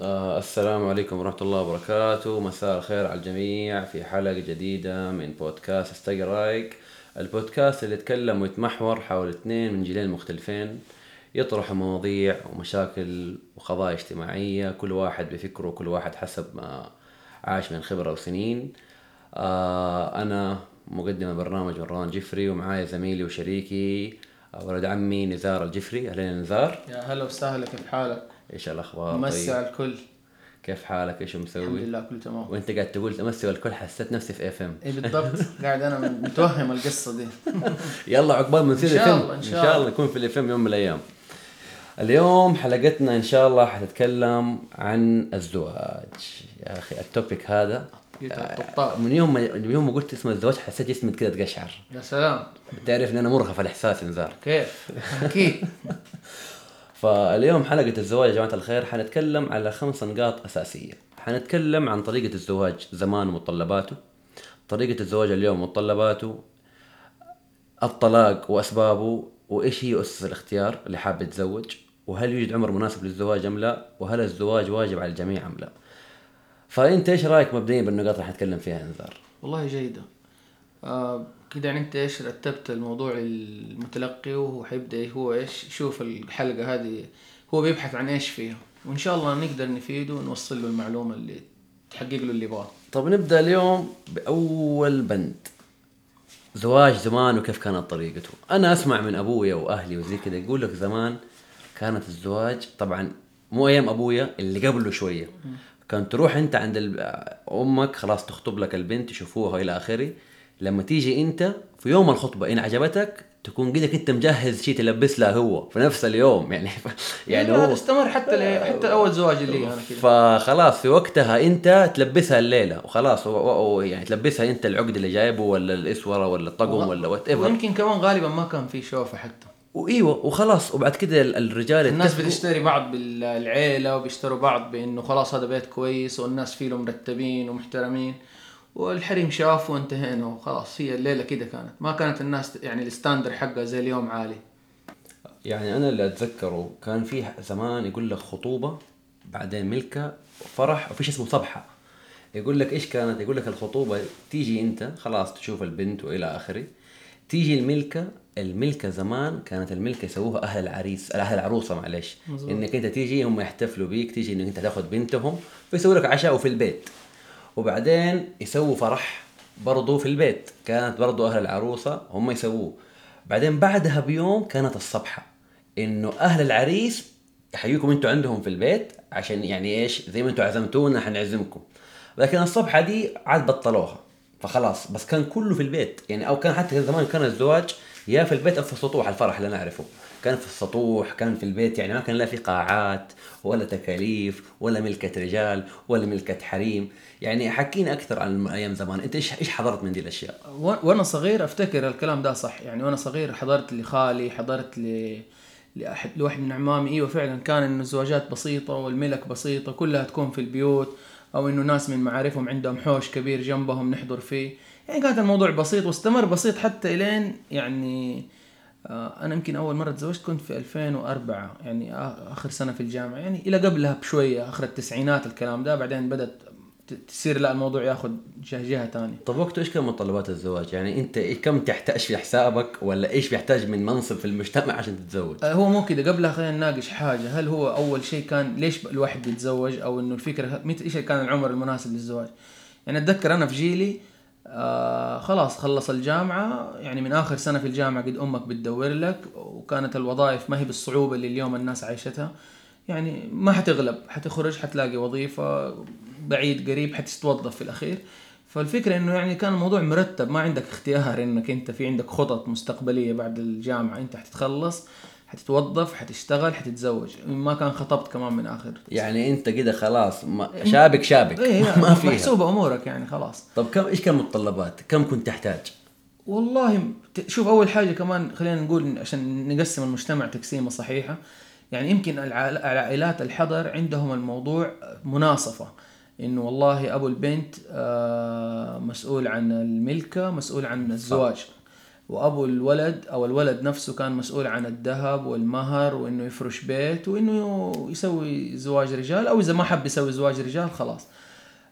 آه السلام عليكم ورحمة الله وبركاته. مساء الخير على الجميع. في حلقة جديدة من بودكاست أستقي رأيك. البودكاست اللي يتكلم ويتمحور حول اثنين من جيلين مختلفين يطرحوا مواضيع ومشاكل وقضايا اجتماعية كل واحد بفكره كل واحد حسب ما عاش من خبرة وسنين. آه أنا مقدم البرنامج مروان جفري ومعايا زميلي وشريكي ولد عمي نزار الجفري. أهلين نزار. يا هلا وسهلا كيف حالك؟ إيش الأخبار؟ مسي طيب. على الكل. كيف حالك؟ إيش الحمد مسوي لله كله تمام. وأنت قاعد تقول تمسي الكل حسيت نفسي في FM اي بالضبط. قاعد أنا متوهم القصة دي. يلا عقبال ما نصير إن شاء. الله، إن إن شاء شاء الله. نكون في ال FM يوم من الأيام. اليوم حلقتنا إن شاء الله حتتكلم عن الزواج. يا أخي ال topic هذا الطبطاب من يوم ما من يوم ما قلت اسم الزواج حسيت جسمي كذا تقشعر يا سلام. تعرف إن أنا مرهف الاحساس انذار كيف؟ أكيد فاليوم حلقة الزواج يا جماعة الخير حنتكلم على خمس نقاط أساسية. حنتكلم عن طريقة الزواج زمان ومتطلباته طريقة الزواج اليوم ومتطلباته الطلاق وأسبابه وإيش هي أسس الاختيار اللي حاب يتزوج وهل يوجد عمر مناسب للزواج أم لا وهل الزواج واجب على الجميع أم لا. فأنت إيش رأيك مبدئيا بالنقاط اللي حنتكلم فيها انذار والله جيدة. آه كده يعني أنت إيش رتبت الموضوع المتلقي وهو حيبدأ هو إيش يشوف الحلقة هذه هو بيبحث عن إيش فيها وإن شاء الله نقدر نفيده ونوصل له المعلومة اللي تحقق له اللي يبغاه. طب نبدأ اليوم بأول بند. زواج زمان وكيف كانت طريقته؟ أنا أسمع من أبويا وأهلي وزي كذا يقول لك زمان كانت الزواج طبعا مو أيام أبويا اللي قبله شوية. كان تروح أنت عند أمك خلاص تخطب لك البنت يشوفوها إلى آخره. لما تيجي أنت في يوم الخطبة إن عجبتك تكون قدك أنت مجهز شيء تلبس لها هو في نفس اليوم يعني يعني يعني هو استمر حتى ل... حتى أول زواج اللي أنا كده. فخلاص في وقتها أنت تلبسها الليلة وخلاص و- و- و- يعني تلبسها أنت العقد اللي جايبه ولا الأسورة ولا الطقم ولا وات ايفر ويمكن كمان غالبا ما كان في شوفة حتى. وايوه وخلاص وبعد كده ال- الرجال الناس بتشتري بعض بالعيلة وبيشتروا بعض بإنه خلاص هذا بيت كويس والناس فيه مرتبين ومحترمين. والحريم شافوا وانتهينا وخلاص. هي الليلة كده كانت. ما كانت الناس يعني الستاندر حقها زي اليوم عالي. يعني أنا اللي أتذكره كان في زمان يقول لك خطوبة بعدين ملكة فرح وفي شيء اسمه صبحة. يقول لك إيش كانت؟ يقول لك الخطوبة تيجي أنت خلاص تشوف البنت وإلى آخره. تيجي الملكة الملكة زمان كانت الملكة يسووها أهل العريس أهل العروسة معلش. إنك أنت تيجي هم يحتفلوا بيك تيجي إنك أنت تاخذ بنتهم فيسووا لك عشاء في البيت. وبعدين يسووا فرح برضو في البيت. كانت برضو أهل العروسة هم يسووه. بعدين بعدها بيوم كانت الصبحه إنه أهل العريس يحييكم أنتوا عندهم في البيت عشان يعني إيش؟ زي ما أنتوا عزمتونا حنعزمكم لكن الصبحه دي عاد بطلوها. فخلاص بس كان كله في البيت. يعني أو كان حتى زمان كان الزواج يا في البيت أو في السطوح الفرح اللي أنا أعرفه. كان في السطوح كان في البيت يعني ما كان لا في قاعات ولا تكاليف ولا ملكة رجال ولا ملكة حريم. يعني حكينا أكثر عن أيام زمان. أنت إيش إيش حضرت من دي الأشياء؟ و- وأنا صغير أفتكر الكلام ده صح. يعني وأنا صغير حضرت لخالي حضرت ل لأحد لواحد من عمامي. إيوه فعلا كان إنه الزواجات بسيطة والملك بسيطة كلها تكون في البيوت أو إنه ناس من معارفهم عندهم حوش كبير جنبهم نحضر فيه. يعني كانت الموضوع بسيط واستمر بسيط حتى إلين يعني أنا يمكن أول مرة تزوجت كنت في 2004 يعني آخر سنة في الجامعة يعني إلى قبلها بشوية آخر التسعينات الكلام ده بعدين بدأت تصير لا الموضوع ياخذ جهه جهة ثانية طب وقته إيش كان متطلبات الزواج؟ يعني أنت كم تحتاج في حسابك ولا إيش بيحتاج من منصب في المجتمع عشان تتزوج؟ آه، هو مو كده قبلها خلينا نناقش حاجة هل هو أول شيء كان ليش الواحد بيتزوج أو إنه الفكرة متى إيش كان العمر المناسب للزواج يعني أتذكر أنا في جيلي آه خلاص خلص الجامعة. يعني من آخر سنة في الجامعة قد أمك بتدور لك وكانت الوظائف ما هي بالصعوبة اللي اليوم الناس عايشتها. يعني ما حتغلب حتخرج حتلاقي وظيفة بعيد قريب حتتوظف في الأخير. فالفكرة إنه يعني كان الموضوع مرتب ما عندك اختيار إنك أنت في عندك خطط مستقبلية بعد الجامعة أنت حتتخلص. حتتوظف حتشتغل حتتزوج. ما كان خطبت كمان من آخر. يعني أنت كده خلاص ما شابك شابك. إيه ما فيها. محسوبة أمورك يعني خلاص. طب كم إيش كان متطلبات؟ كم كنت تحتاج؟ والله شوف أول حاجة كمان خلينا نقول عشان نقسم المجتمع تقسيمة صحيحة يعني يمكن العائل- العائلات الحضر عندهم الموضوع مناصفة. إنه والله أبو البنت آه، مسؤول عن الملكة مسؤول عن الزواج. وأبو الولد أو الولد نفسه كان مسؤول عن الذهب والمهر وإنه يفرش بيت وإنه يسوي زواج رجال أو إذا ما حب يسوي زواج رجال خلاص.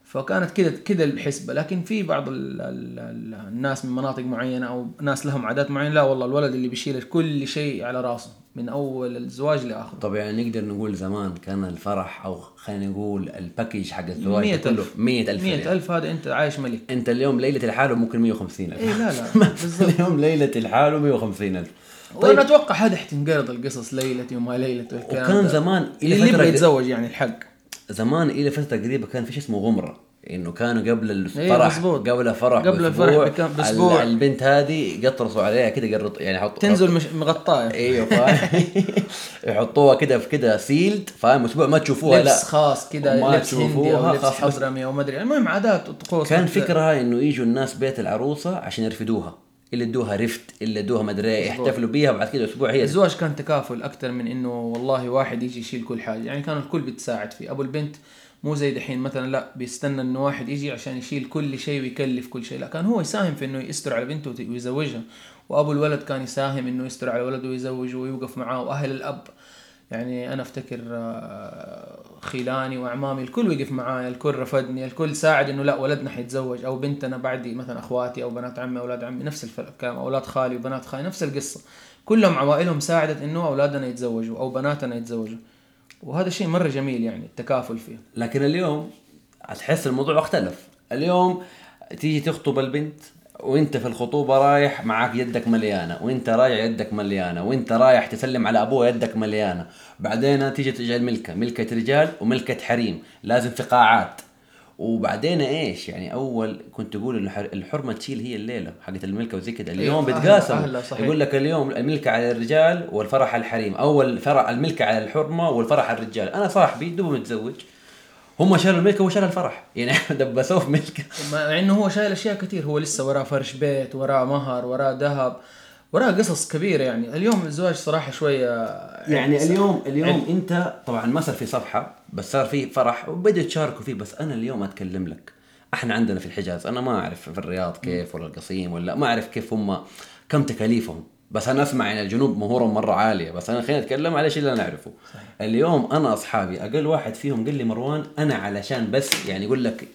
فكانت كده كده الحسبة. لكن في بعض ال ال ال الناس من مناطق معينة أو ناس لهم عادات معينة لا والله الولد اللي بيشيل كل شيء على راسه من أول الزواج لآخره. طب يعني نقدر نقول زمان كان الفرح أو خلينا نقول ال package حق الزواج مية كله ألف. 100000 مية ريال. ألف هذا أنت عايش ملك. أنت اليوم ليلة الحاله ممكن 150000 إيه لا لا بالضبط. اليوم ليلة الحاله 150000 وأنا أتوقع هذا حتنقرض القصص ليلتي وما ليلتي والكلام وكان. زمان اللي إلى يبغى يتزوج يعني الحق. زمان إلى فترة قريبة كان في شيء اسمه غمرة. إنه كانوا قبل الفرح مظبوط. قبل الفرح قبل الفرح. ال- البنت هذه يقطرصوا عليها كده يقرط يعني يحطوا تنزل مش مغطاة إيوه فاهم. يحطوها كده في كده سيلد فاهم؟ أسبوع ما تشوفوها لبس لا خاص كده وما لبس هندي تشوفوها أو لبس خاص حضرمي أو ما أدري. المهم عادات وطقوس. كان. فكرها إنه يجوا الناس بيت العروسة عشان يرفدوها. اللي ادوها رفت اللي ادوها مدري إيه، يحتفلوا بيها بعد كده أسبوع هي الزواج كان تكافل أكثر من إنه والله واحد يجي يشيل كل حاجة. يعني كان الكل بيتساعد فيه. أبو البنت مو زي دحين مثلا لا بيستنى إنه واحد يجي عشان يشيل كل شيء ويكلف كل شيء. لا كان هو يساهم في إنه يستر على بنته ويزوجها. وأبو الولد كان يساهم إنه يستر على ولده ويزوجه ويوقف معاه. وأهل الأب يعني أنا أفتكر خيلاني واعمامي الكل وقف معايا الكل رفضني الكل ساعد إنه لا ولدنا حيتزوج أو بنتنا بعدي مثلا أخواتي أو بنات عمي أولاد عمي نفس الكلام أولاد خالي وبنات خالي نفس القصة. كلهم عوائلهم ساعدت إنه أولادنا يتزوجوا أو بناتنا يتزوجوا. وهذا شيء مرة جميل يعني التكافل فيه. لكن اليوم هتحس الموضوع اختلف. اليوم تيجي تخطب البنت وانت في الخطوبة رايح معاك يدك مليانة وانت رايح يدك مليانة وانت رايح تسلم على ابوها يدك مليانة. بعدين تيجي تجعل ملكة ملكة رجال وملكة حريم لازم في قاعات. وبعدين إيش؟ يعني أول كنت تقول الحرمة تشيل هي الليلة حقت الملكة وزي كده اليوم أهلا- بتقاسم. يقول لك اليوم الملكة على الرجال والفرح على الحريم. أول فرح الملكة على الحرمة والفرح على الرجال. أنا صاحبي دوبه متزوج. هم شالوا الملكة وشال الفرح. يعني دبسوه في ملكة. مع إنه هو شايل أشياء كثير هو لسه وراه فرش بيت وراه مهر وراه ذهب وراه قصص كبيرة يعني. اليوم الزواج صراحة شوية يعني اليوم اليوم أنت طبعا ما صار في صفحة بس صار في فرح وبدأوا يتشاركوا فيه. بس أنا اليوم أتكلم لك. إحنا عندنا في الحجاز أنا ما أعرف في الرياض كيف ولا القصيم ولا ما أعرف كيف هم كم تكاليفهم. بس أنا أسمع إن الجنوب مهورهم مرة عالية بس أنا خليني اتكلم على الشيء اللي أنا أعرفه صحيح. اليوم أنا أصحابي أقل واحد فيهم قال لي مروان أنا علشان بس يعني يقول لك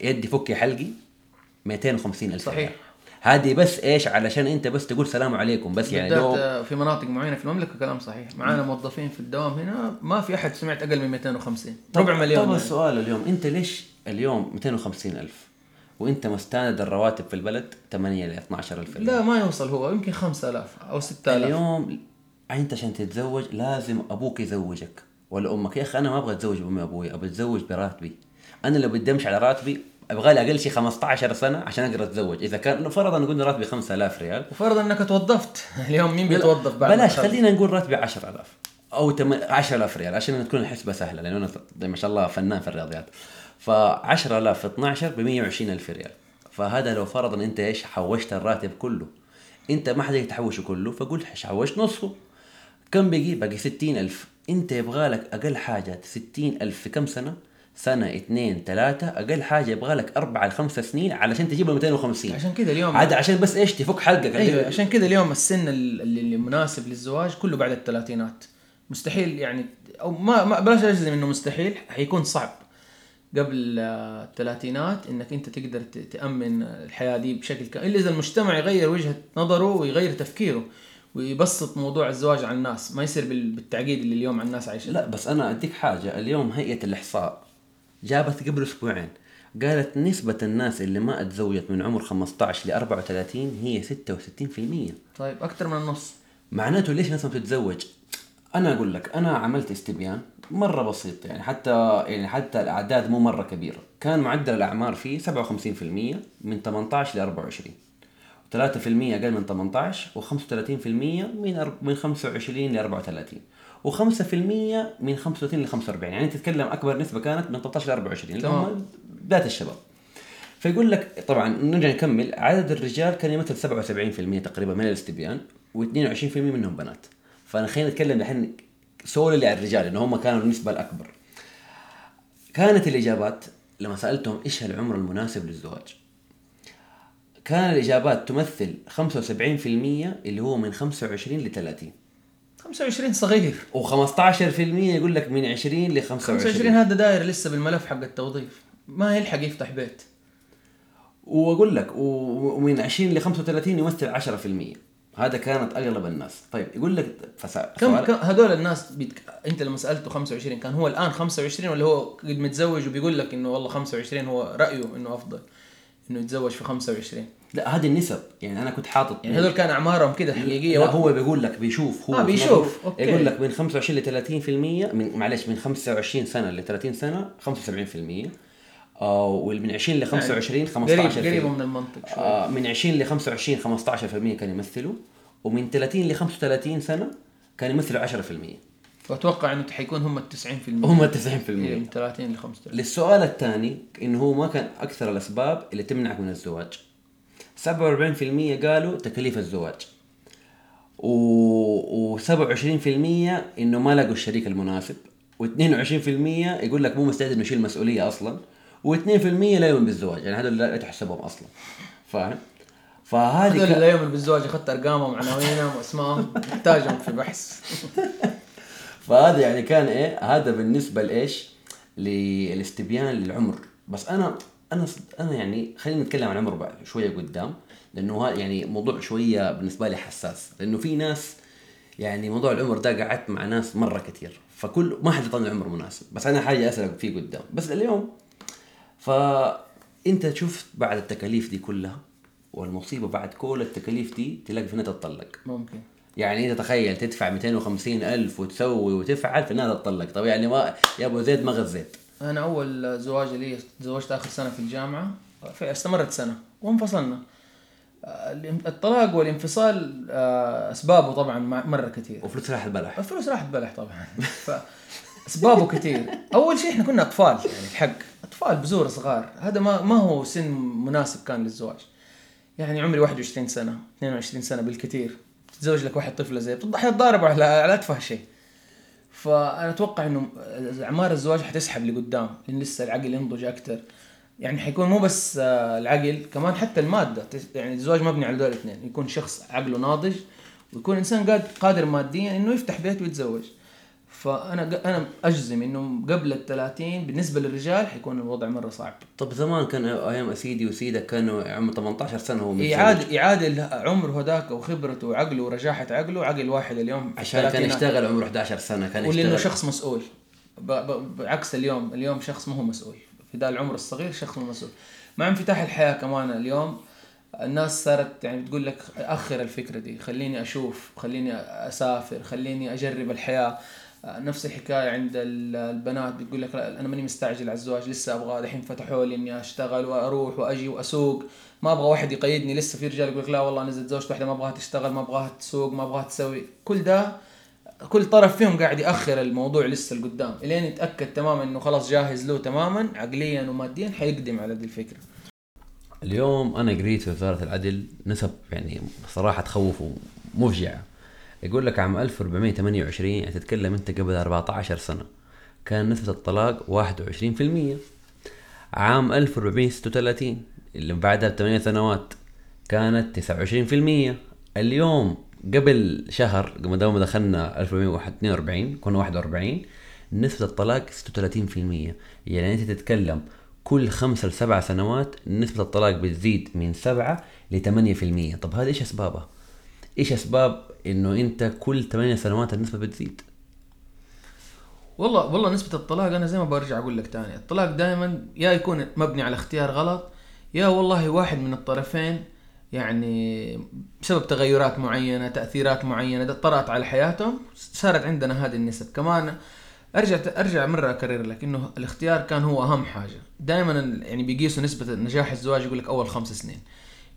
يدي فكي حلقي 250 ألف صحيح. هذه بس إيش علشان أنت بس تقول سلام عليكم بس يعني آه، في مناطق معينة في المملكة كلام صحيح معانا موظفين في الدوام هنا ما في أحد سمعت أقل من 250 ربع مليون طب يعني. السؤال اليوم أنت ليش اليوم 250 ألف وانت مستند الرواتب في البلد 8 ل 12 ألف لا ما يوصل هو يمكن 5000 أو 6000 اليوم أنت عشان تتزوج لازم أبوك يزوجك ولا أمك يا أخي أنا ما أبغى أتزوج بأمي وأبوي أبغى أتزوج براتبي. أنا لو بدي أمشي على راتبي أبغى لي أقل شيء 15 سنة عشان أقدر أتزوج. إذا كان فرضا نقول راتبي 5000 ريال. وفرضا إنك توظفت. اليوم مين بيتوظف بعد بلاش؟ خلينا نقول راتبي 10000 أو تم... 10000 ريال عشان تكون الحسبه سهلة لأنه أنا ما شاء الله فنان في الرياضيات. ف 10000 في 12 ب 120000 ريال. فهذا لو فرضا أنت إيش حوشت الراتب كله. أنت ما حدا تحوشه كله فقلت حوشت نصه؟ كم بقي؟ بقي 60000 أنت يبغى لك أقل حاجة 60000 في كم سنة؟ سنة اثنين ثلاثة. أقل حاجة يبغى لك أربعة لخمسة سنين علشان تجيب ال 250 عشان كذا اليوم عاد عشان بس إيش؟ تفك حلقك أيوه عشان كذا اليوم السن اللي اللي مناسب للزواج كله بعد الثلاثينات. مستحيل يعني أو ما, ما بلاش أجزم إنه مستحيل حيكون صعب. قبل الثلاثينات إنك أنت تقدر تأمن الحياة دي بشكل كامل إلا إذا المجتمع يغير وجهة نظره ويغير تفكيره ويبسط موضوع الزواج على الناس ما يصير بال- بالتعقيد اللي اليوم على الناس عايشه لا بس أنا أديك حاجة اليوم هيئة الإحصاء جابت قبل أسبوعين قالت نسبة الناس اللي ما اتزوجت من عمر 15 ل 34 هي 66% طيب أكثر من النص. معناته ليش الناس ما بتتزوج؟ أنا أقول لك أنا عملت استبيان مرة بسيط يعني حتى يعني حتى الأعداد مو مرة كبيرة، كان معدل الأعمار فيه 57% من 18 ل 24 3% أقل من 18 و35% من من 25 ل 34 و5% من 35 ل 45 يعني تتكلم أكبر نسبة كانت من 18 ل 24 اللي. هم بدايه الشباب. فيقول لك طبعا نرجع نكمل. عدد الرجال كان يمثل 77% تقريبا من الاستبيان و22% منهم بنات. فأنا خلينا نتكلم الحين سولي على الرجال لأنه هم كانوا النسبة الأكبر. كانت الإجابات لما سألتهم إيش العمر المناسب للزواج؟ كان الإجابات تمثل 75% اللي هو من 25 ل 30 25 صغير. و15% يقول لك من 20 ل 25 25 هذا داير لسه بالملف حق التوظيف. ما يلحق يفتح بيت. وأقول لك ومن 20 ل 35 يمثل 10% هذا كانت أغلب الناس. طيب يقول لك فسا... كم كم هذول الناس بيتك... أنت لما سألته 25 كان هو الآن 25 ولا هو قد متزوج وبيقول لك إنه والله 25 هو رأيه إنه أفضل إنه يتزوج في 25 لا هذه النسب. يعني أنا كنت حاطط يعني هذول كان أعمارهم كده حقيقية. لا وقت- هو بيقول لك بيشوف هو آه، بيشوف، أوكي. يقول لك من 25 ل 30% من معلش من 25 سنة ل 30 سنه 75% آه ومن 20 ل 25 15% قريب قريبه من المنطق شوي. آه من 20 ل 25 15% كان يمثلوا ومن 30 ل 35 سنة كان يمثلوا 10% واتوقع إنه حيكون هم ال 90% هم إيه، 90% من 30 ل 35 للسؤال الثاني إنه هو ما كان أكثر الأسباب اللي تمنعك من الزواج. 47% قالوا تكاليف الزواج. و, و 27% إنه ما لقوا الشريك المناسب. و22% يقول لك مو مستعد إنه يشيل مسؤولية أصلا. و2% لا يؤمن بالزواج يعني هذول لا تحسبهم أصلا. فاهم؟ فهذه هذول كان- اللي يوم بالزواج اخذت أرقامهم وعناوينهم وأسمائهم محتاجهم في بحث. فهذا يعني كان إيه هذا بالنسبة لإيش؟ للاستبيان للعمر. بس أنا أنا أنا يعني خلينا نتكلم عن العمر بعد شوية قدام لأنه هذا يعني موضوع شوية بالنسبة لي حساس. لأنه في ناس يعني موضوع العمر ده قعدت مع ناس مرة كثير فكل ما حد يعطيني عمر مناسب. بس أنا حاجة أسألك فيه قدام. بس اليوم فأنت شفت بعد التكاليف دي كلها والمصيبة بعد كل التكاليف دي تلاقي في النهايه تتطلق. ممكن. يعني أنت تخيل تدفع 250 ألف وتسوي وتفعل في النهايه تطلق طب يعني ما يا أبو زيد ما غزيت أنا أول زواج لي تزوجت آخر سنة في الجامعة استمرت سنة وانفصلنا. الطلاق والانفصال آه، أسبابه طبعا مرة كثير. وفلوس راحت بلح. الفلوس راحت بلح طبعا. أسبابه كثير. أول شيء إحنا كنا أطفال يعني الحق. أطفال بزور صغار. هذا ما ما هو سن مناسب كان للزواج. يعني عمري 21 سنة 22 سنة بالكثير. تتزوج لك واحد طفله زي حيتضاربوا على على اتفه شيء. فأنا أتوقع إنه أعمار الزواج حتسحب لقدام لأن لسه العقل ينضج أكثر. يعني حيكون مو بس آه، العقل كمان حتى المادة. يعني الزواج مبني على دول الاثنين. يكون شخص عقله ناضج ويكون إنسان قاد قادر ماديا إنه يفتح بيت ويتزوج. فأنا أنا أجزم إنه قبل ال 30 بالنسبة للرجال حيكون الوضع مرة صعب. طب زمان كان أيام سيدي وسيدك كانوا عمر 18 سنة هو متزوج يعادل يعادل عمره هذاك وخبرته وعقله ورجاحة عقله عقل واحد اليوم عشان كان. يشتغل عمره 11 سنة كان ولأنه يشتغل. شخص مسؤول. بعكس اليوم اليوم شخص ما هو مسؤول. في ذا العمر الصغير شخص مسؤول. مع انفتاح الحياة كمان اليوم الناس صارت يعني بتقول لك أخر الفكرة دي خليني أشوف خليني أسافر خليني أجرب الحياة. نفس الحكاية عند ال- البنات بتقول لك أنا ماني مستعجل على الزواج لسه أبغى دحين فتحوا لي إني أشتغل وأروح وأجي وأسوق. ما أبغى واحد يقيدني لسه في رجال يقول لك لا والله أنا زوجت واحدة ما أبغاها تشتغل ما أبغاها تسوق ما أبغاها تسوي. كل ده كل طرف فيهم قاعد يأخر الموضوع لسه لقدام إلين يتأكد تماما إنه خلاص جاهز له تماما عقليا وماديا حيقدم على دي الفكرة. اليوم أنا قريت في وزارة العدل نسب يعني صراحة تخوف ومفجعه يقول لك عام 1428 يعني تتكلم أنت قبل 14 سنة. كان نسبة الطلاق 21% عام 1436 اللي بعدها بثمانية سنوات كانت 29% اليوم قبل شهر قبل ما دخلنا 1442 كنا 41 نسبة الطلاق 36% يعني أنت تتكلم كل خمسة لسبع سنوات نسبة الطلاق بتزيد من سبعة ل 8% طب هذا إيش اسبابها؟ إيش اسباب انه انت كل 8 سنوات النسبة بتزيد؟ والله والله نسبة الطلاق أنا زي ما برجع أقول لك تاني. الطلاق دائما يا يكون مبني على اختيار غلط يا والله واحد من الطرفين يعني بسبب تغيرات معينة تأثيرات معينة طرأت على حياتهم صارت عندنا هذه النسب. كمان أرجع أرجع مرة أكرر لك إنه الاختيار كان هو أهم حاجة. دائما يعني بيقيسوا نسبة نجاح الزواج يقول لك أول خمس سنين.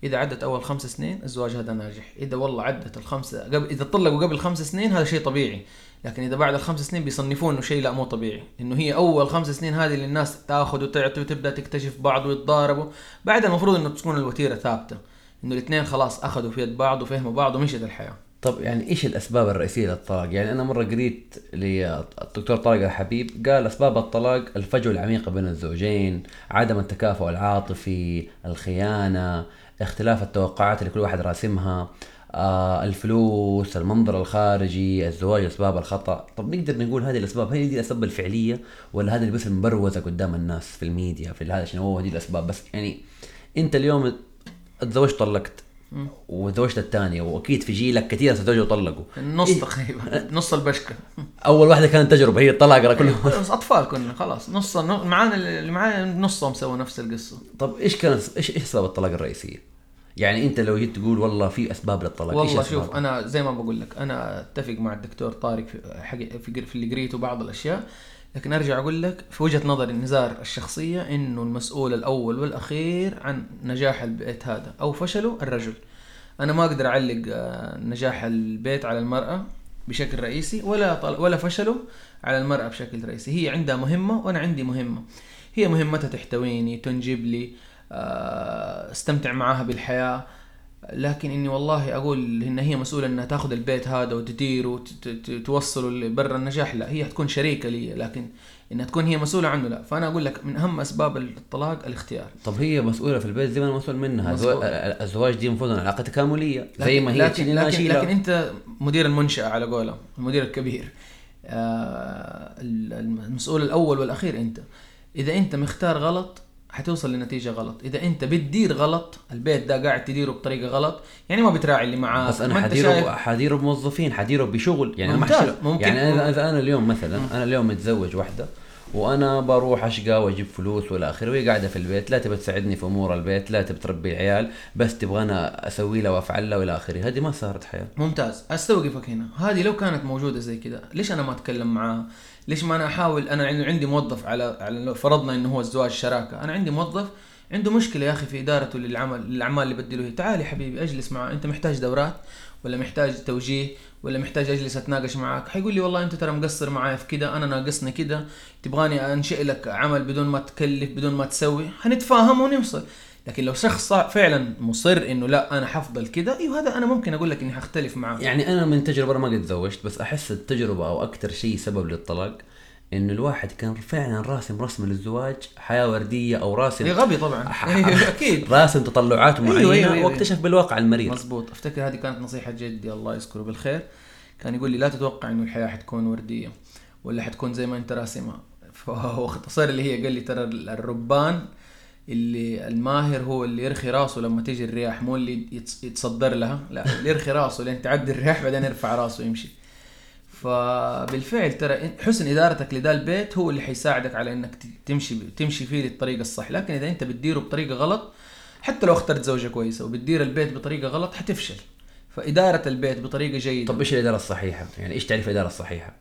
إذا عدت أول خمس سنين الزواج هذا ناجح. إذا والله عدت الخمسه قبل إذا طلقوا قبل خمس سنين هذا شيء طبيعي. لكن إذا بعد الخمس سنين بيصنفوه إنه شيء لا مو طبيعي. إنه هي أول خمس سنين هذه اللي الناس تاخذ وتعطي وتبدأ تكتشف بعض ويتضاربوا. بعد المفروض إنه تكون الوتيرة ثابتة. إنه الاثنين خلاص أخذوا في يد بعض وفهموا بعض ومشت الحياة. طب يعني إيش الأسباب الرئيسية للطلاق؟ يعني أنا مرة قريت للدكتور طارق الحبيب قال أسباب الطلاق الفجوة العميقة بين الزوجين، عدم التكافؤ العاطفي، الخيانة، اختلاف التوقعات اللي كل واحد راسمها آه الفلوس المنظر الخارجي الزواج أسباب الخطأ طب نقدر نقول هذه الأسباب هل دي الأسباب الفعلية ولا هذه اللي بس المبروزه قدام الناس في الميديا في هذا شنو هو هذه الأسباب بس يعني أنت اليوم تزوجت طلقت وتزوجت الثانية وأكيد في جيلك كثير تزوجوا وطلقوا النص إيه؟ تقريبا نص البشكة. أول واحدة كانت تجربه هي الطلاق كلهم بس أطفال كنا خلاص نص معانا اللي معايا نصهم سووا نفس القصة. طب إيش كانت إيش إيش أسباب الطلاق الرئيسية؟ يعني أنت لو جيت تقول والله في أسباب للطلاق والله شوف أنا زي ما بقول لك أنا أتفق مع الدكتور طارق في في, في اللي قريته بعض الأشياء. لكن أرجع أقول لك في وجهة نظري النزار الشخصية إنه المسؤول الأول والأخير عن نجاح البيت هذا أو فشله الرجل. أنا ما أقدر أعلق آه، نجاح البيت على المرأة بشكل رئيسي ولا ولا فشله على المرأة بشكل رئيسي. هي عندها مهمة وأنا عندي مهمة. هي مهمتها تحتويني تنجب لي آه، أستمتع معاها بالحياة. لكن إني والله أقول إن هي مسؤولة إنها تاخذ البيت هذا وتديره وتوصله لبر النجاح. لا هي تكون شريكة لي لكن إنها تكون هي مسؤولة عنه لا. فأنا أقول لك من أهم أسباب الطلاق الاختيار. طب هي مسؤولة في البيت زي ما أنا مسؤول منها. مزبوط. الزواج دي المفروض علاقه تكامليه زي ما هي لكن لكن, لكن أنت مدير المنشأة على قولهم المدير الكبير. آه المسؤول الأول والأخير أنت. إذا أنت مختار غلط حتوصل لنتيجة غلط. إذا أنت بتدير غلط البيت ده قاعد تديره بطريقة غلط يعني ما بتراعي اللي معاه بس أنا حديره شايف... حديره بموظفين حديره بشغل. يعني ممتاز. أنا ممكن. يعني أنا إذا أنا اليوم مثلا أنا اليوم متزوج واحدة وأنا بروح أشقى وأجيب فلوس وإلى آخره وهي قاعدة في البيت لا تبى تساعدني في أمور البيت لا تبى تربي العيال بس تبغى أنا أسوي لها وأفعل لها وإلى آخره. هذه ما صارت حياة. ممتاز. أستوقفك هنا. هذه لو كانت موجودة زي كذا ليش أنا ما أتكلم معاها؟ ليش ما أنا أحاول؟ أنا عندي موظف على على فرضنا إنه هو الزواج شراكة. أنا عندي موظف عنده مشكلة يا أخي في إدارته للعمل للأعمال اللي بدي له تعال يا حبيبي اجلس معه أنت محتاج دورات ولا محتاج توجيه ولا محتاج أجلس أتناقش معك حيقول لي والله أنت ترى مقصر معايا في كده أنا ناقصني كده تبغاني أنشئ لك عمل بدون ما تكلف بدون ما تسوي؟ حنتفاهم ونوصل. لكن لو شخص فعلا مصر إنه لا أنا حفضل كده إيوه هذا أنا ممكن أقول لك إني حختلف معاه يعني أنا من تجربة ما قد تزوجت بس أحس التجربة أو أكثر شيء سبب للطلاق إنه الواحد كان فعلا راسم رسم للزواج حياة وردية أو راسم غبي طبعا. أكيد. راسم تطلعات معينه أيوة أيوة أيوة. واكتشف بالواقع المريض. مزبوط أفتكر هذه كانت نصيحة جدي الله يذكره بالخير. كان يقول لي لا تتوقع إنه الحياة حتكون وردية ولا حتكون زي ما أنت راسمها. فهو اختصار اللي هي قال لي ترى الربان اللي الماهر هو اللي يرخي راسه لما تيجي الرياح مو اللي يتصدر لها لا اللي يرخي راسه لين تعدي الرياح بعدين يرفع راسه ويمشي. فبالفعل ترى حسن إدارتك لذا البيت هو اللي حيساعدك على إنك تمشي تمشي فيه للطريقه الصح. لكن إذا أنت بتديره بطريقة غلط حتى لو اخترت زوجة كويسة وبتدير البيت بطريقة غلط حتفشل. فإدارة البيت بطريقة جيدة. طب إيش الإدارة الصحيحة؟ يعني إيش تعريف الإدارة الصحيحة؟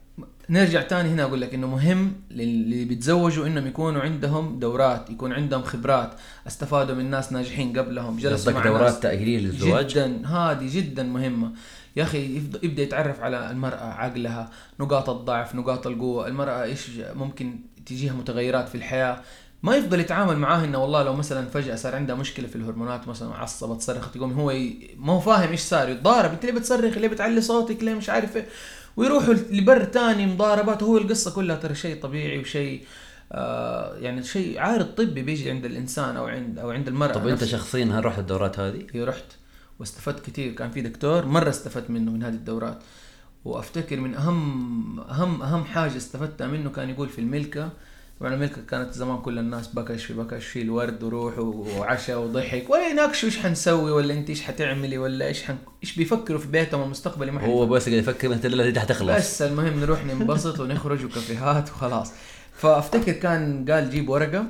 نرجع تاني هنا أقول لك إنه مهم للي بيتزوجوا إنهم يكونوا عندهم دورات يكون عندهم خبرات استفادوا من ناس ناجحين قبلهم. جلسوا مع دورات تأهيلية للزواج؟ جدا هذه جدا مهمة. يا أخي يبدأ يتعرف على المرأة عقلها نقاط الضعف نقاط القوة. المرأة إيش ممكن تجيها متغيرات في الحياة؟ ما يفضل يتعامل معاه إنه والله لو مثلا فجأة صار عندها مشكلة في الهرمونات مثلا عصبت صرخت يقوم هو ي... ما هو فاهم إيش صار يتضارب. أنت ليه بتصرخ؟ ليه بتعلي صوتك؟ ليه مش عارف إيه؟ ويروحوا لبر تاني مضاربات وهو القصة كلها ترى شيء طبيعي وشيء آه يعني شيء عارض طبي بيجي عند الإنسان أو عند أو عند المرأة طب أنت شخصيا هل رحت الدورات هذه؟ هي رحت واستفدت كثير. كان في دكتور مرة استفدت منه من هذه الدورات. وأفتكر من اهم اهم أهم حاجة استفدتها منه كان يقول في الملكة طبعا الملكه كانت زمان كل الناس بكش في بكش في الورد وروح وعشاء وضحك. ولا يناقشوا إيش حنسوي؟ ولا أنت إيش حتعملي؟ ولا إيش حن... إيش بيفكروا في بيتهم المستقبلي؟ ما هو بس قاعد يفكر انت الليلة دي حتخلص. بس المهم نروح ننبسط ونخرج وكافيهات وخلاص. فأفتكر كان قال جيب ورقة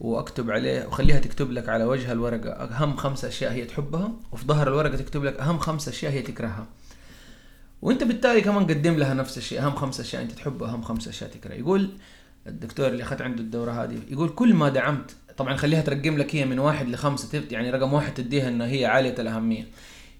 وأكتب عليه وخليها تكتب لك على وجه الورقة. أهم خمس أشياء هي تحبها وفي ظهر الورقة تكتب لك أهم خمس أشياء هي تكرهها. وأنت بالتالي كمان قدم لها نفس الشيء. أهم خمس أشياء أنت تحبها أهم خمس أشياء تكرهها يقول الدكتور اللي اخذت عنده الدورة هذه يقول كل ما دعمت طبعا خليها ترقم لك هي من واحد لخمسة يعني رقم واحد تديها انها هي عالية الأهمية.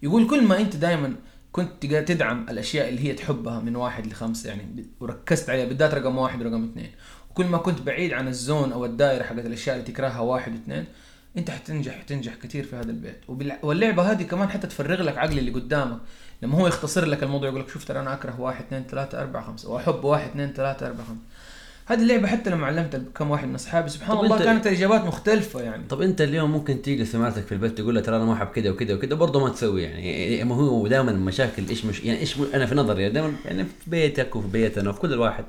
يقول كل ما أنت دائما كنت تدعم الأشياء اللي هي تحبها من واحد لخمسة يعني وركزت عليها بالذات رقم واحد ورقم اثنين. وكل ما كنت بعيد عن الزون أو الدائرة حقت الأشياء اللي تكرهها واحد واثنين أنت حتنجح تنجح كثير في هذا البيت. واللعبة هذه كمان حتى تفرغ لك عقل اللي قدامك. لما هو يختصر لك الموضوع يقول لك شوف ترى أنا أكره واحد اثنين ثلاثة أربعة خمسة وأحب واحد اثنين ثلاثة أربعة خمسة. هذه اللعبة حتى لما علمتها كم واحد من أصحابي سبحان الله أنت- كانت الاجابات مختلفة يعني. طب أنت اليوم ممكن تجلس مرتك في البيت تقول له ترى أنا ما أحب كذا وكذا وكذا برضه ما تسوي يعني. ما هو دائما المشاكل إيش مش يعني إيش م- أنا في نظري دائما يعني في بيتك وفي بيتنا وفي كل الواحد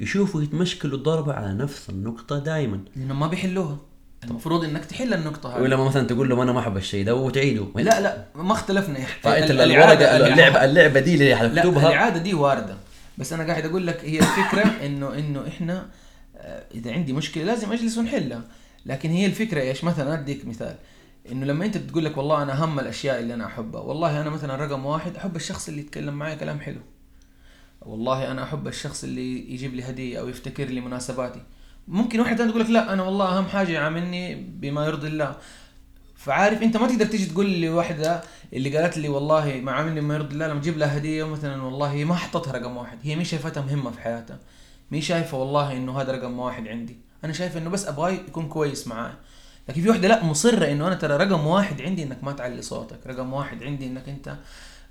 يشوفوا يتمشكلوا الضربه على نفس النقطة دائما لأنهم ما بيحلوها. المفروض إنك تحل النقطة هذه. ولما مثلا تقول له أنا ما أحب الشيء ده وتعيده لا لا ما اختلفنا. يا حبيبي. فأنت ال- الورقه الإعادة- اللعبه اللعبة دي اللي لا حتكتبها الاعاده دي واردة. بس أنا قاعد أقول لك هي الفكرة انه إنه إحنا آه، إذا عندي مشكلة لازم أجلس ونحلها. لكن هي الفكرة إيش؟ مثلا أديك مثال. إنه لما أنت بتقول لك والله أنا أهم الأشياء اللي أنا أحبها والله أنا مثلا رقم واحد أحب الشخص اللي يتكلم معي كلام حلو. والله أنا أحب الشخص اللي يجيب لي هدية أو يفتكر لي مناسباتي. ممكن واحد يقول لك لا أنا والله أهم حاجة يعاملني بما يرضي الله. فعارف انت ما تقدر تيجي تقول لي واحدة اللي قالت لي والله ما عاملني ما يرضي الله لما تجيب لها هدية مثلا والله هي ما حطتها رقم واحد هي مش شايفتها مهمة في حياتها. مي شايفة والله إنه هذا رقم واحد عندي. أنا شايفه إنه بس ابغاه يكون كويس معاي. لكن في واحدة لا مصرة إنه أنا ترى رقم واحد عندي إنك ما تعلي صوتك رقم واحد عندي إنك أنت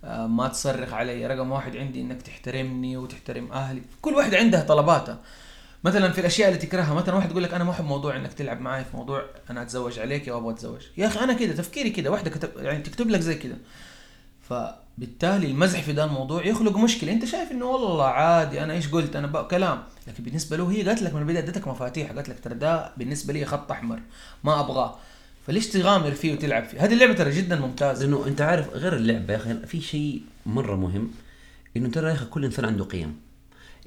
آه، ما تصرخ علي رقم واحد عندي إنك تحترمني وتحترم أهلي. كل واحدة عندها طلباتها. مثلا في الأشياء اللي تكرهها مثلا واحد يقول لك أنا ما أحب موضوع إنك تلعب معي في موضوع أنا أتزوج عليك أو أبغى أتزوج. يا أخي أنا كده تفكيري كده واحدة كتب يعني تكتب لك زي كده. فبالتالي المزح في ده الموضوع يخلق مشكلة. أنت شايف إنه والله عادي أنا إيش قلت؟ أنا بقى كلام. لكن بالنسبة له هي قالت لك من البداية ادتك مفاتيح قالت لك ترى ده بالنسبة لي خط أحمر ما أبغاه. فليش تغامر فيه وتلعب فيه؟ هذه اللعبة ترى جدا ممتازة. لأنه أنت عارف غير اللعبة يا أخي في شيء مرة مهم إنه ترى يا أخي كل إنسان عنده قيم.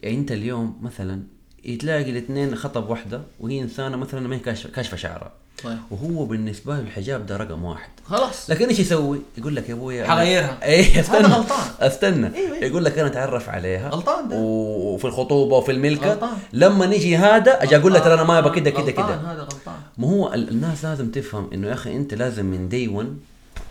يعني أنت اليوم مثلا تلاقي الاثنين خطب واحدة وهي إنسانة مثلا ما هي كاشفه كاشفة شعرها طيب وهو بالنسبة له الحجاب ده رقم واحد خلاص لكن إيش يسوي؟ يقول لك يا أبوي حغيرها. إيه استنى هذا غلطان. استنى أيوة، أيوة. يقول لك أنا أتعرف عليها غلطان ده. وفي الخطوبة وفي الملكة غلطان. لما نيجي هذا أجي أقول له ترى أنا ما أبغى كده كده غلطان، كده هذا غلطان ما هو ال- الناس لازم تفهم إنه يا أخي أنت لازم من دي 1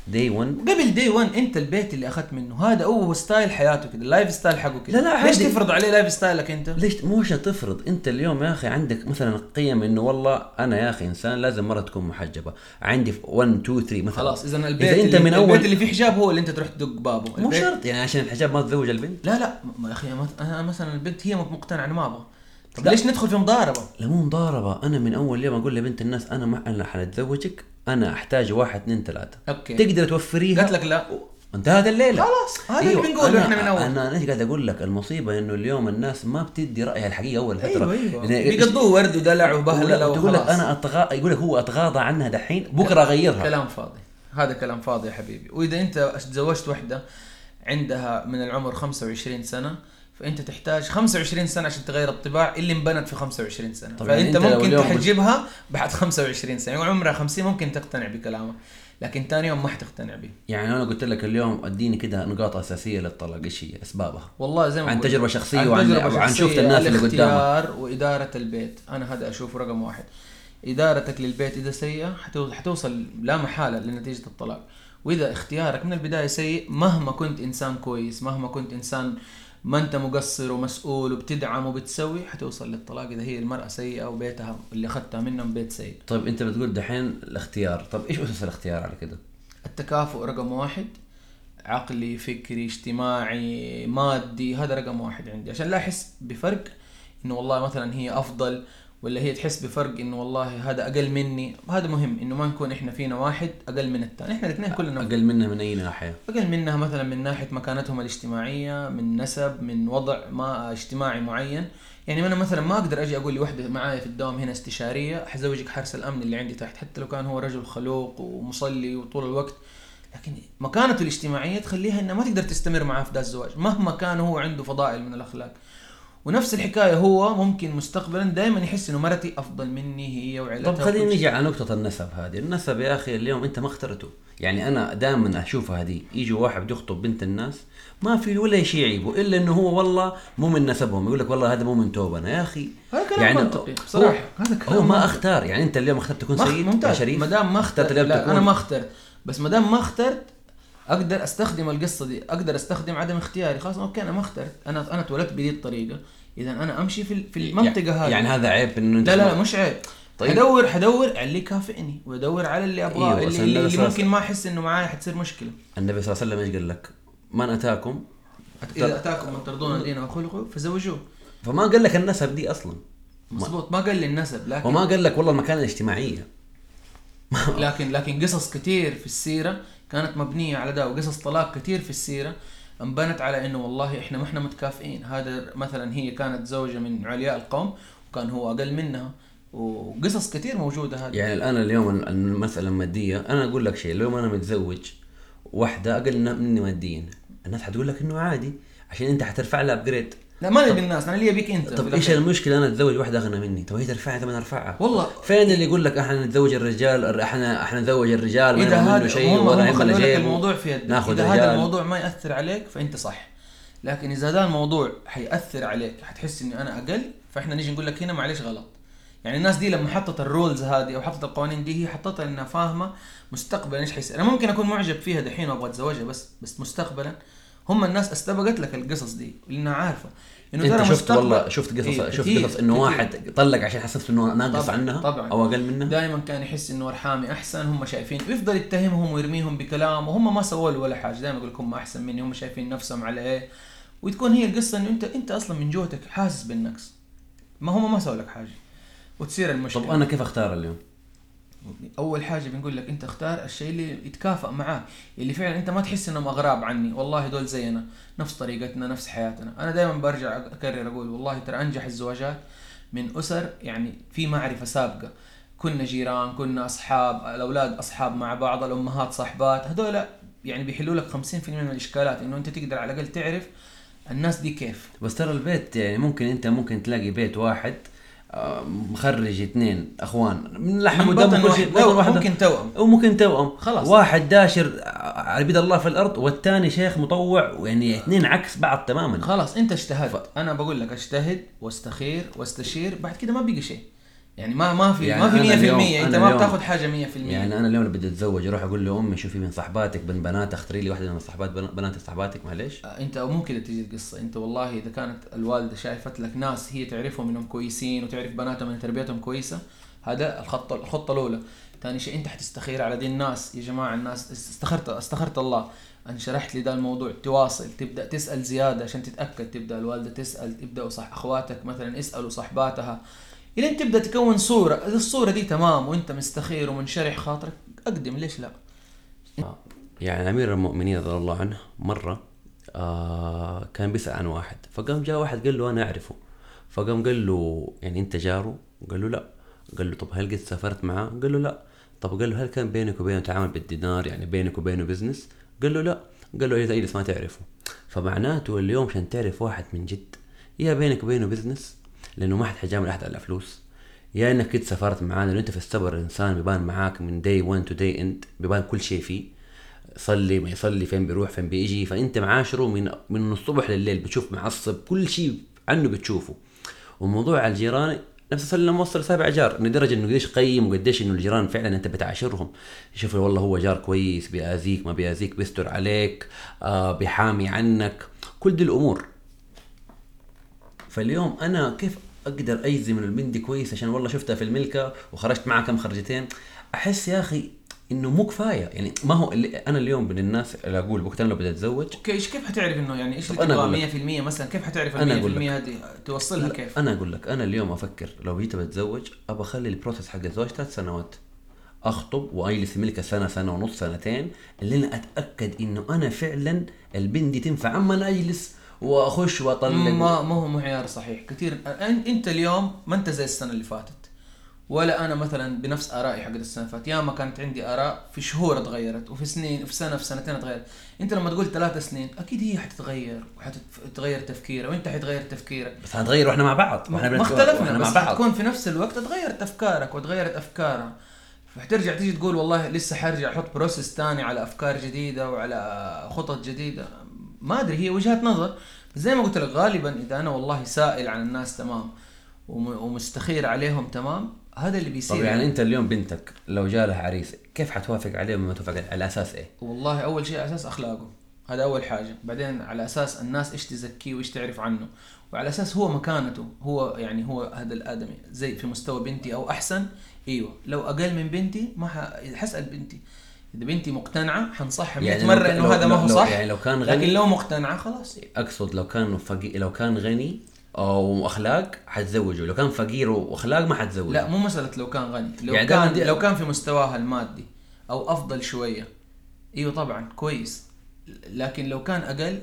day 1 قبل day 1 انت البيت اللي أخذت منه. هذا هو style حياته كده ال lifestyle حقه كده. لا، لا، ليش عادي. تفرض عليه lifestyle ك أنت؟ ليش؟ مو عشان تفرض. أنت اليوم يا أخي عندك مثلا قيم إنه والله أنا يا أخي إنسان لازم مرة تكون محجبة. عندي 1 2 3 مثلا. خلاص اذا البيت اذا انت من البيت اول اللي فيه حجاب هو اللي أنت تروح تدق بابه. مو البيت- شرط. يعني عشان الحجاب ما تتزوج البنت. لا لا. يا أخي أنا مثلا البنت هي مقتنعة ما أبغى. طب. ليش ندخل في مضاربة؟ لا مو مضاربة. أنا من أول يوم أقول لبنت الناس أنا ما أنا حنتزوجك؟ أنا أحتاج واحد اثنين ثلاثة. okay. تقدر توفريها؟ قالت لك لا. انتهت الليلة. خلاص هذا اللي بنقوله إحنا من أول. أنا أنا إيش قاعد أقول لك؟ المصيبة إنه اليوم الناس ما بتدي رأيها الحقيقة أول فترة. أيوه أيوه. لأن- بيقضوه ورد ودلع وبهللة تقول لك. أنا اتغاضى يقول لك هو أتغاضى عنها دحين بكرة أغيرها. كلام فاضي. هذا كلام فاضي يا حبيبي. وإذا أنت تزوجت واحدة عندها من العمر 25 سنة فأنت تحتاج 25 سنة عشان تغير الطباع اللي انبنت في 25 سنة. طبعاً فأنت لو ممكن تحجبها بعد 25 سنة. يعني عمرها 50 ممكن تقتنع بكلامك. لكن ثاني يوم ما حتقتنع به. يعني أنا قلت لك اليوم أديني كده نقاط أساسية للطلاق. إيش هي؟ أسبابها. والله زي ما عن شخصية عن وعن- تجربة وعن شفت الناس اللي قدامك. وإدارة البيت. أنا هذا أشوفه رقم واحد. إدارتك للبيت إذا سيئة حتو- حتوصل لا محالة لنتيجة الطلاق. وإذا اختيارك من البداية سيء مهما كنت إنسان كويس مهما كنت إنسان ما أنت مقصر ومسؤول وبتدعم وبتسوي حتوصل للطلاق إذا هي المرأة سيئة وبيتها اللي أخذتها منهم بيت سيء. طيب أنت بتقول دحين الاختيار طب إيش اسس الاختيار على كده؟ التكافؤ رقم واحد عقلي فكري اجتماعي مادي هذا رقم واحد عندي. عشان لا أحس بفرق إنه والله مثلا هي أفضل ولا هي تحس بفرق إنه والله هذا أقل مني؟ هذا مهم إنه ما نكون إحنا فينا واحد أقل من الثاني إحنا الاثنين كلنا أقل منها من أي ناحية؟ أقل منها مثلا من ناحية مكانتهم الاجتماعية من نسب من وضع ما اجتماعي معين. يعني أنا مثلا ما أقدر أجي أقول لوحدة معايا في الدوام هنا استشارية حزوجك حارس الأمن اللي عندي تحت حتى لو كان هو رجل خلوق ومصلي وطول الوقت. لكن مكانته الاجتماعية تخليها إنها ما تقدر تستمر معاه في ذا الزواج مهما كان هو عنده فضائل من الأخلاق. ونفس الحكاية هو ممكن مستقبلا دائما يحس إنه مرتي أفضل مني هي وعيلتها طب خلينا شيء. على نقطة النسب هذه، النسب يا أخي اليوم أنت ما اخترته، يعني أنا دائما أشوفها هذه، يجوا واحد بده يخطب بنت الناس ما في ولا شيء يعيبه إلا إنه هو والله مو من نسبهم، يقول لك والله هذا مو من توبنا. يا أخي هذا كلام منطقي هو- بصراحة. هذا كلام هو ما منطقي. اختار. يعني أنت اليوم اخترت تكون سيد يا ممتاز. شريف؟ ما دام ما اخترت لا أنا ما اخترت. بس ما دام ما اخترت أقدر أستخدم القصة دي أقدر أستخدم عدم اختياري. خلاص أوكي أنا ما أخترت. أنا أنا اتولدت بهذه الطريقة. اذا أنا أمشي في في المنطقة هذه. يعني هذا عيب إنه أنت لا لا مش عيب. طيب. طيب. حدور على اللي يكافئني وأدور على اللي أبغاه أيوة، اللي, اللي, اللي ممكن ما أحس إنه معايا حتصير مشكلة. النبي صلى الله عليه وسلم إيش قال لك؟ من أتاكم؟ إذا أتاكم من ترضون دينه وخلقه فزوجوه. فما قال لك النسب دي أصلا. مظبوط ما قال لي النسب لكن وما قال لك والله المكانة الاجتماعية. لكن لكن قصص كثير في السيرة كانت مبنية على ده وقصص طلاق كثير في السيرة انبنت على إنه والله إحنا ما إحنا متكافئين. هذا مثلا هي كانت زوجة من علياء القوم وكان هو أقل منها وقصص كثير موجودة هذه. يعني الان اليوم المساله المادية أنا أقول لك شيء اليوم أنا متزوج واحدة أقل مني ماديا الناس حتقول لك إنه عادي عشان أنت حترفع لها ابجريد لا ما نبي الناس أنا اللي ابيك أنت طب إيش المشكلة؟ أنا أتزوج واحدة أغنى مني. طب هي ترفعها؟ طب أنا أرفعها. والله. فين اللي يقول لك أحنا نتزوج الرجال؟ إحنا إحنا نتزوج الرجال إذا هذا شيء هم ولا لك جيبه. الموضوع في يدك. إذا رجال. هذا الموضوع ما يأثر عليك فأنت صح. لكن إذا هذا الموضوع حيأثر عليك حتحس إني أنا أقل فإحنا نيجي نقول لك هنا معلش غلط. يعني الناس دي لما حطت الرولز هذه أو حطت القوانين دي هي حطتها لأنها فاهمة مستقبلا إيش حيصير. أنا ممكن أكون معجب فيها دحين وأبغى أتزوجها بس بس مستقبلا. هم الناس استبقت لك القصص دي لانها عارفة. أنت شفت والله شفت قصص إيه، شفت قصص إنه. واحد طلق عشان حسست إنه ناقص طبعاً، عنها طبعاً. أو أقل منها؟ دائما كان يحس إنه ارحامي أحسن هم شايفين ويفضل يتهمهم ويرميهم بكلام وهم ما سووا له ولا حاجة. دائما يقول لك هم أحسن مني هم شايفين نفسهم على إيه. وتكون هي القصة إنه انت أنت أصلا من جوتك حاسس بالنقص. ما هم ما سووا لك حاجة. وتصير المشكلة. طب أنا كيف أختار اليوم؟ أول حاجة بنقول لك أنت اختار الشيء اللي يتكافئ معاه اللي فعلا أنت ما تحس إنهم أغراب عني. والله دول زينا نفس طريقتنا نفس حياتنا. أنا دائما برجع أكرر أقول والله ترى أنجح الزواجات من أسر يعني في معرفة سابقة. كنا جيران كنا أصحاب الأولاد أصحاب مع بعض الأمهات صاحبات. هذول يعني بيحلوا لك 50% من الإشكالات إنه أنت تقدر على الأقل تعرف الناس دي كيف. بس ترى البيت يعني ممكن أنت ممكن تلاقي بيت واحد مخرج اثنين اخوان من لحم ودم بطن كل واحد. شيء بطن. ممكن توأم. وممكن توأم. خلاص. واحد داشر على بيد الله في الأرض والثاني شيخ مطوع ويعني اثنين عكس بعض تماما. خلاص انت اجتهدت. أنا بقول لك اجتهد واستخير واستشير بعد كده ما بقي شيء. يعني ما ما في يعني ما في 100% أنا اليوم- أنت ما بتاخذ حاجة 100% يعني أنا اليوم بدي أتزوج أروح أقول لأمي شوفي من صحباتك من بنات اختاري لي واحدة من صحبات بن- بنات صحباتك معلش آه، أنت مو كده تجي القصة. أنت والله إذا كانت الوالدة شايفت لك ناس هي تعرفهم إنهم كويسين وتعرف بناتهم إن تربيتهم كويسة هذا الخطه الخطة الأولى. ثاني شيء أنت حتستخير على دي الناس. يا جماعة الناس استخرت استخرت الله. ان شرحت لي ده الموضوع. تواصل تبدأ تسأل زيادة عشان تتأكد. تبدأ الوالدة تسأل تبداوا صح أخواتك مثلا اسالوا صحباتها الين تبدأ تكون صورة إذا الصورة دي تمام وأنت مستخير ومنشرح خاطرك أقدم ليش لا؟ يعني امير المؤمنين رضي الله عنه مرة آه كان بيسأل عن واحد فقام جاء واحد قال له أنا أعرفه. فقام قال له يعني أنت جاره؟ قال له لا. قال له طب هل قد سافرت معاه؟ قال له لا. طب قال له هل كان بينك وبينه تعامل بالدينار؟ يعني بينك وبينه بزنس قال له لا. قال له اجلس ما تعرفه. فمعناته اليوم عشان تعرف واحد من جد يا بينك وبينه business لأنه ما حد حيجامل أحد على فلوس يا إنك كنت سافرت معاه لأنه أنت في السفر انسان بيبان معاك من day 1 to day end بيبان كل شيء فيه. صلي ما يصلي فين بيروح فين بيجي. فأنت معاشره من من الصبح لليل بتشوف معصب كل شيء عنه بتشوفه. وموضوع الجيران نفس الصلاة لما وصل سابع جار لدرجة إنه قديش قيم وقديش إنه الجيران فعلا أنت بتعاشرهم. يشوف والله هو جار كويس بيأذيك ما بيأذيك بيستر عليك آه بيحامي عنك. كل دي الأمور. فاليوم أنا كيف أقدر اجزم انه البنت دي كويس عشان والله شفتها في الملكة وخرجت معها كم خرجتين؟ أحس يا أخي إنه مو كفاية. يعني ما هو اللي أنا اليوم من الناس اللي أقول وقت أنا لو بدي أتزوج okay إيش كيف حتعرف إنه يعني إيش اللي تبغى 100% مثلا؟ كيف حتعرف ال 100% أقول لك. هذه؟ توصلها كيف؟ أنا أقول لك. أنا اليوم أفكر لو جيت بتزوج ابى أخلي ال process حق الزواج ثلاث سنوات. أخطب وأجلس ملكة سنة سنة ونص سنتين اللي أنا أتأكد إنه أنا فعلا البنت دي تنفع. أما أنا أجلس وأخش وأطلق. ما ما هو معيار صحيح. كثير أنت اليوم ما أنت زي السنة اللي فاتت. ولا أنا مثلا بنفس آرائي حقت السنة اللي فاتت. ياما كانت عندي آراء في شهور اتغيرت وفي سنين وفي سنه في سنتين اتغيرت أنت لما تقول ثلاث سنين أكيد هي حتتغير وحتتغير تفكيرها وأنت حتغير تفكيرك. بس هنتغير وإحنا مع بعض وإحنا ما بنت- اختلفنا بس مع بعض. حتكون في نفس الوقت تغيرت أفكارك وتغيرت أفكارها. فحترجع تيجي تقول والله لسه حرجع أحط بروسيس ثاني على أفكار جديدة وعلى خطط جديدة. ما أدري هي وجهه نظر. بس زي ما قلت لك غالبا إذا أنا والله سائل عن الناس تمام وم- ومستخير عليهم تمام هذا اللي بيصير. طب يعني أنت اليوم بنتك لو جاء لها عريس كيف حتوافق عليه وما توافق؟ عليه؟ على أساس إيه؟ والله أول شيء على أساس أخلاقه. هذا أول حاجة. بعدين على أساس الناس إيش تزكيه وإيش تعرف عنه. وعلى أساس هو مكانته. هو يعني هو هذا الآدمي. زي في مستوى بنتي أو أحسن إيوه. لو أقل من بنتي ما ح... حسأل بنتي. إذا بنتي مقتنعة حنصحها 100 يعني مرة إنه هذا ما هو صح. يعني لو كان لكن غني- لو مقتنعة خلاص. أقصد لو كان فقير لو كان غني أو أخلاق حتزوجه لو كان فقير وأخلاق ما حتزوجه. لا مو مسألة لو كان غني لو يعني كان دي- لو كان في مستواها المادي أو أفضل شوية. إيوه طبعا كويس. لكن لو كان أقل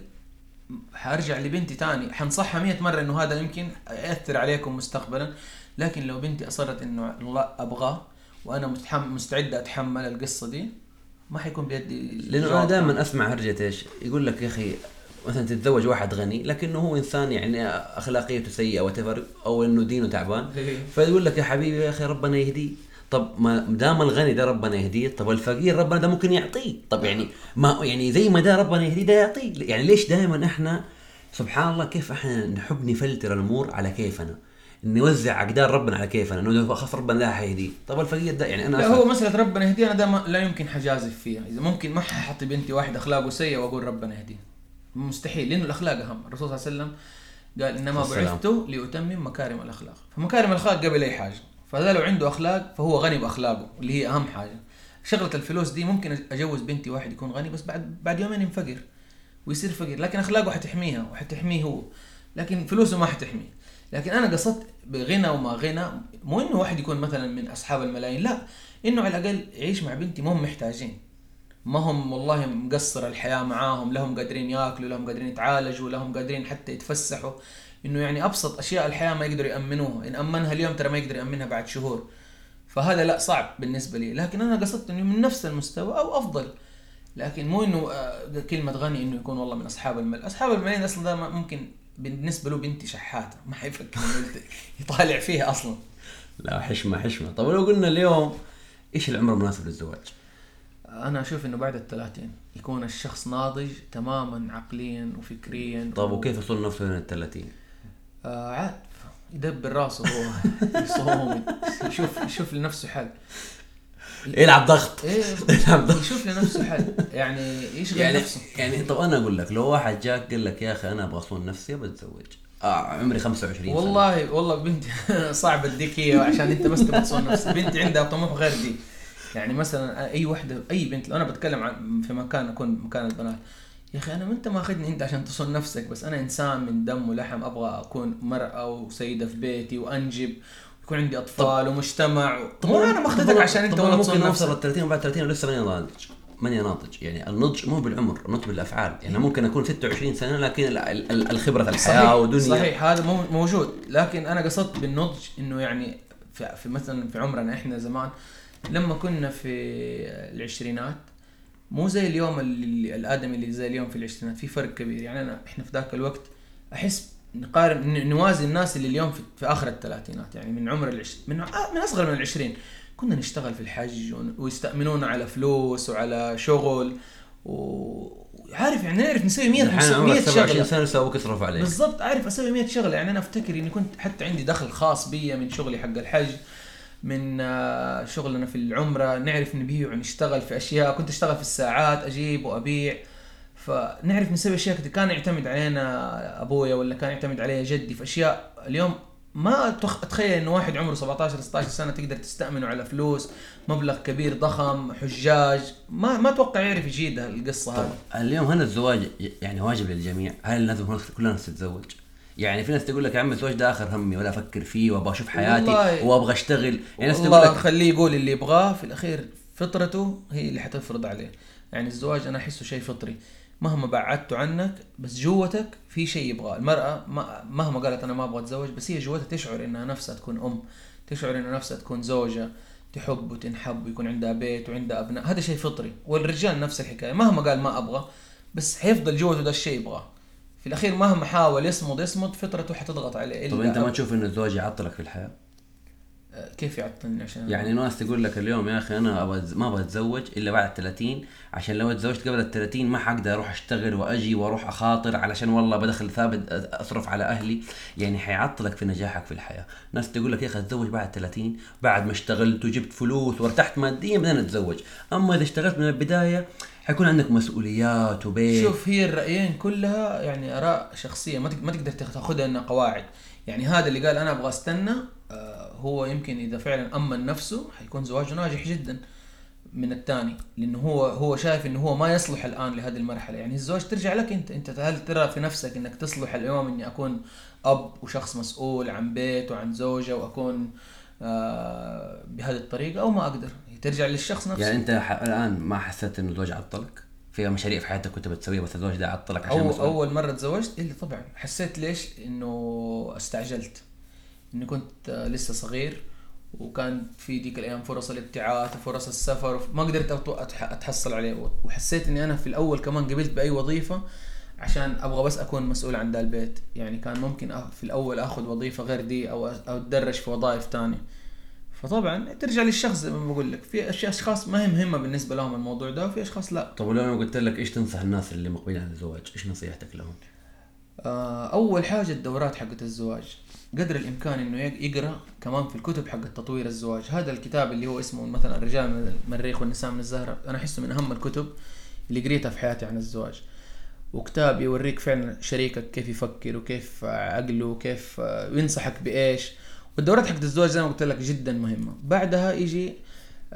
حأرجع لبنتي تاني. حنصحها مية مرة إنه هذا يمكن يأثر عليكم مستقبلا. لكن لو بنتي أصرت إنه لا أبغاه وأنا متحم مستعدة أتحمل القصة دي ما حيكون بيدي لأنه أنا دائما أسمع هرجة إيش؟ يقول لك يا أخي مثلا تتزوج واحد غني لكنه هو إنسان يعني أخلاقيته سيئة وتفر أو إنه دينه تعبان. إيه. فيقول لك يا حبيبي يا أخي ربنا يهديه. طب ما دام الغني ده ربنا يهديه طب الفقير ربنا ده ممكن يعطيه. طب يعني ما يعني زي ما ده ربنا يهديه ده يعطيه. يعني ليش دائما إحنا سبحان الله كيف إحنا نحب نفلتر الأمور على كيفنا؟ نوزع أقدار ربنا على كيفنا إنه خلاص ربنا لا حيهديه. طب الفقير ده يعني أنا لا. هو مسألة ربنا يهدينا ده ما لا يمكن حجازف فيها. إذا ممكن ما ححط بنتي واحد أخلاقه سيء وأقول ربنا يهديه. مستحيل لأنه الأخلاق أهم. الرسول صلى الله عليه وسلم قال السلام. بعثت لأتمم مكارم الأخلاق. فمكارم الأخلاق قبل أي حاجة. فهذا لو عنده أخلاق فهو غني بأخلاقه اللي هي أهم حاجة. شغلة الفلوس دي ممكن أجوز بنتي واحد يكون غني بس بعد بعد يومين ينفقر ويصير فقير. لكن أخلاقه حتحميها وحتحميه هو. لكن فلوسه ما حتحميه. لكن أنا قصدت بغنى وما غنى مو إنه واحد يكون مثلا من أصحاب الملايين لا إنه على الأقل يعيش مع بنتي هم محتاجين. ما هم والله مقصر الحياة معاهم لهم قادرين ياكلوا لهم قادرين يتعالجوا لهم قادرين حتى يتفسحوا. إنه يعني أبسط أشياء الحياة ما يقدروا يأمنوها إن أمنها اليوم ترى ما يقدر يأمنها بعد شهور. فهذا لا صعب بالنسبة لي. لكن أنا قصدت إنه من نفس المستوى أو أفضل. لكن مو إنه آه، كلمة غني إنه يكون والله من أصحاب المال أصحاب الملايين أصلا ده ممكن بالنسبة له بنتي شحاتة ما حيفكر يطالع فيها أصلا. لا حشمة حشمة. طب لو قلنا اليوم إيش العمر المناسب للزواج؟ أنا أشوف إنه بعد الثلاثين يكون الشخص ناضج تماما عقليا وفكريا. طب وكيف يصون نفسه هنا ال 30 آه عاد يدبر راسه هو يصوم يشوف يشوف لنفسه حل. يلعب ضغط. إيه يلعب ضغط. يشوف لنفسه حل. يعني يشغل يعني نفسه. يعني طب أنا أقول لك لو واحد جاك قال لك يا أخي أنا أبغى أصون نفسي بتزوج آه عمري 25 سنة. والله والله بنتي صعب أديك هي عشان أنت بس تبغى تصون نفسك. بنتي عندها طموح غير دي. يعني مثلا أي وحدة أي بنت لو أنا بتكلم عن في مكان أكون مكان البنات. يا أخي أنا ما أنت ماخذني أنت عشان تصون نفسك بس أنا إنسان من دم ولحم أبغى أكون مرأة وسيدة في بيتي وأنجب يكون عندي أطفال ومجتمع مو أنا ماخذتك عشان أنت طب والله ممكن نوصل ال 30 وبعد 30 ولسه ماني ناضج. ماني ناضج. يعني النضج مو بالعمر النضج بالأفعال. يعني ممكن أكون 26 سنة لكن ال- ال- الخبرة الحياة صحيح. ودنيا صحيح. هذا مو موجود. لكن أنا قصدت بالنضج إنه يعني في, مثلا في عمرنا إحنا زمان لما كنا في العشرينات مو زي اليوم اللي الآدمي اللي زي اليوم في العشرينات. في فرق كبير. يعني أنا إحنا في ذاك الوقت أحس نقارن نوازي الناس اللي اليوم في, في آخر الثلاثينات يعني من عمر العش... من آه، من أصغر من العشرين. كنا نشتغل في الحج ون- ويستأمنونا على فلوس وعلى شغل و- وعارف يعني نعرف نسوي 100 الحين عمرك 100 27 شغله سنة لسه أبوك يصرف عليك. بالضبط عارف أسوي 100 شغلة. يعني أنا أفتكر إني كنت حتى عندي دخل خاص بي من شغلي حق الحج من آه، شغلنا في العمرة. نعرف نبيع ونشتغل في أشياء. كنت أشتغل في الساعات أجيب وأبيع. فنعرف نسوي أشياء كثير كان يعتمد علينا أبويا ولا كان يعتمد علي جدي في أشياء. اليوم ما اتخيل إنه واحد عمره 17 16 سنة تقدر تستأمنه على فلوس مبلغ كبير ضخم حجاج. ما ما أتوقع يعرف يجيدها القصة هذه. اليوم هل الزواج يعني واجب للجميع؟ هل لازم هناك كل الناس تتزوج؟ يعني في ناس تقول لك يا عم الزواج ده آخر همي ولا أفكر فيه وأبغى أشوف حياتي وأبغى أشتغل. يعني ناس تقول لك خليه يقول اللي يبغاه في الأخير فطرته هي اللي حتفرض عليه. يعني الزواج أنا أحسه شيء فطري. مهما بعدته عنك بس جوتك في شيء يبغاه. المرأة ما- مهما قالت أنا ما أبغى أتزوج بس هي جوتها تشعر إنها نفسها تكون أم تشعر إنها نفسها تكون زوجة تحب وتنحب ويكون عندها بيت وعندها أبناء. هذا شيء فطري والرجال نفس الحكاية. مهما قال ما أبغى بس حيفضل جوته ده الشيء يبغاه. في الأخير مهما حاول يصمد يصمد فطرته حتضغط عليه. طب أنت ما تشوف إن الزواج يعطلك في الحياة؟ كيف يعطلني عشان يعني ناس تقول لك اليوم يا أخي أنا ما أبغى أتزوج إلا بعد 30 عشان لو اتزوجت قبل ال 30 ما حقدر أروح أشتغل وأجي وأروح أخاطر علشان والله بدخل ثابت أصرف على أهلي. يعني حيعطلك في نجاحك في الحياة. ناس تقول لك يا أخي اتزوج بعد 30 بعد ما اشتغلت وجبت فلوس وارتحت ماديا بعدين اتزوج. أما إذا اشتغلت من البداية حيكون عندك مسؤوليات وبيت. شوف هي الرأيين كلها يعني ما تق- ما تقدر تاخذها إنها قواعد. يعني هذا اللي قال أنا أبغى أستنى آه، هو يمكن إذا فعلا أمن نفسه حيكون زواجه ناجح جدا من الثاني لأنه هو هو شايف إنه هو ما يصلح الآن لهذه المرحلة. يعني الزواج ترجع لك أنت أنت هل ترى في نفسك إنك تصلح اليوم إني أكون أب وشخص مسؤول عن بيت وعن زوجة وأكون آه بهذه الطريقة أو ما أقدر؟ ترجع للشخص نفسه. يعني أنت الآن ما حسيت إنه الزواج عطلك؟ في مشاريع في حياتك كنت بتسويها بس الزواج ده عطلك عشان أو مسؤول؟ أول مرة تزوجت؟ الا طبعا. حسيت ليش؟ إنه استعجلت. إني كنت آه، لسه صغير وكان في ديك الأيام فرص الابتعاث وفرص السفر ما قدرت أتحصل عليه. وحسيت إني أنا في الأول كمان قبلت بأي وظيفة عشان أبغى بس أكون مسؤول عن ذا البيت. يعني كان ممكن في الأول آخذ وظيفة غير دي أو أتدرج في وظائف تانية. فطبعا ترجع للشخص زي ما بقول لك. في أشخاص ما هي مهمة بالنسبة لهم الموضوع ده وفي أشخاص لا. طب ولو أنا قلت لك إيش تنصح الناس اللي مقبلين على الزواج؟ إيش نصيحتك لهم؟ آه، أول حاجة الدورات حقت الزواج. قدر الإمكان إنه يق- يقرأ كمان في الكتب حقت تطوير الزواج. هذا الكتاب اللي هو اسمه مثلا الرجال من المريخ والنساء من الزهرة أنا أحسه من أهم الكتب اللي قريتها في حياتي عن الزواج. وكتاب يوريك فعلا شريكك كيف يفكر وكيف عقله وكيف آه، ينصحك بإيش. والدورات حقت الزواج زي ما قلت لك جدا مهمة. بعدها يجي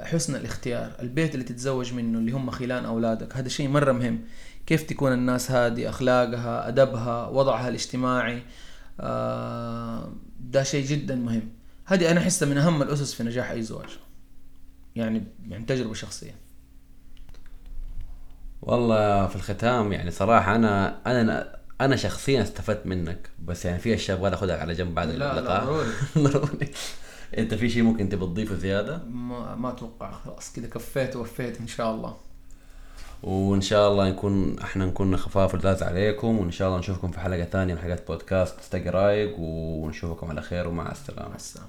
حسن الاختيار البيت اللي تتزوج منه اللي هم خلان أولادك. هذا شيء مرة مهم. كيف تكون الناس هذه أخلاقها أدبها وضعها الاجتماعي؟ آه، ده شيء جدا مهم. هذه أنا أحسها من أهم الأسس في نجاح أي زواج. يعني يعني تجربة شخصية. والله في الختام يعني صراحة أنا أنا أنا شخصيا استفدت منك. بس يعني في أشياء أبغى أخذها على جنب بعد لا، لا، اللقاء. ضروري. ضروري. أنت في شيء ممكن تبي تضيفه زيادة؟ ما ما أتوقع. خلاص كذا كفيت ووفيت إن شاء الله. وإن شاء الله نكون إحنا نكون خفاف ولذاذ عليكم وإن شاء الله نشوفكم في حلقة ثانية من حلقات بودكاست. رايق ونشوفكم على خير ومع السلامة. مع السلامة.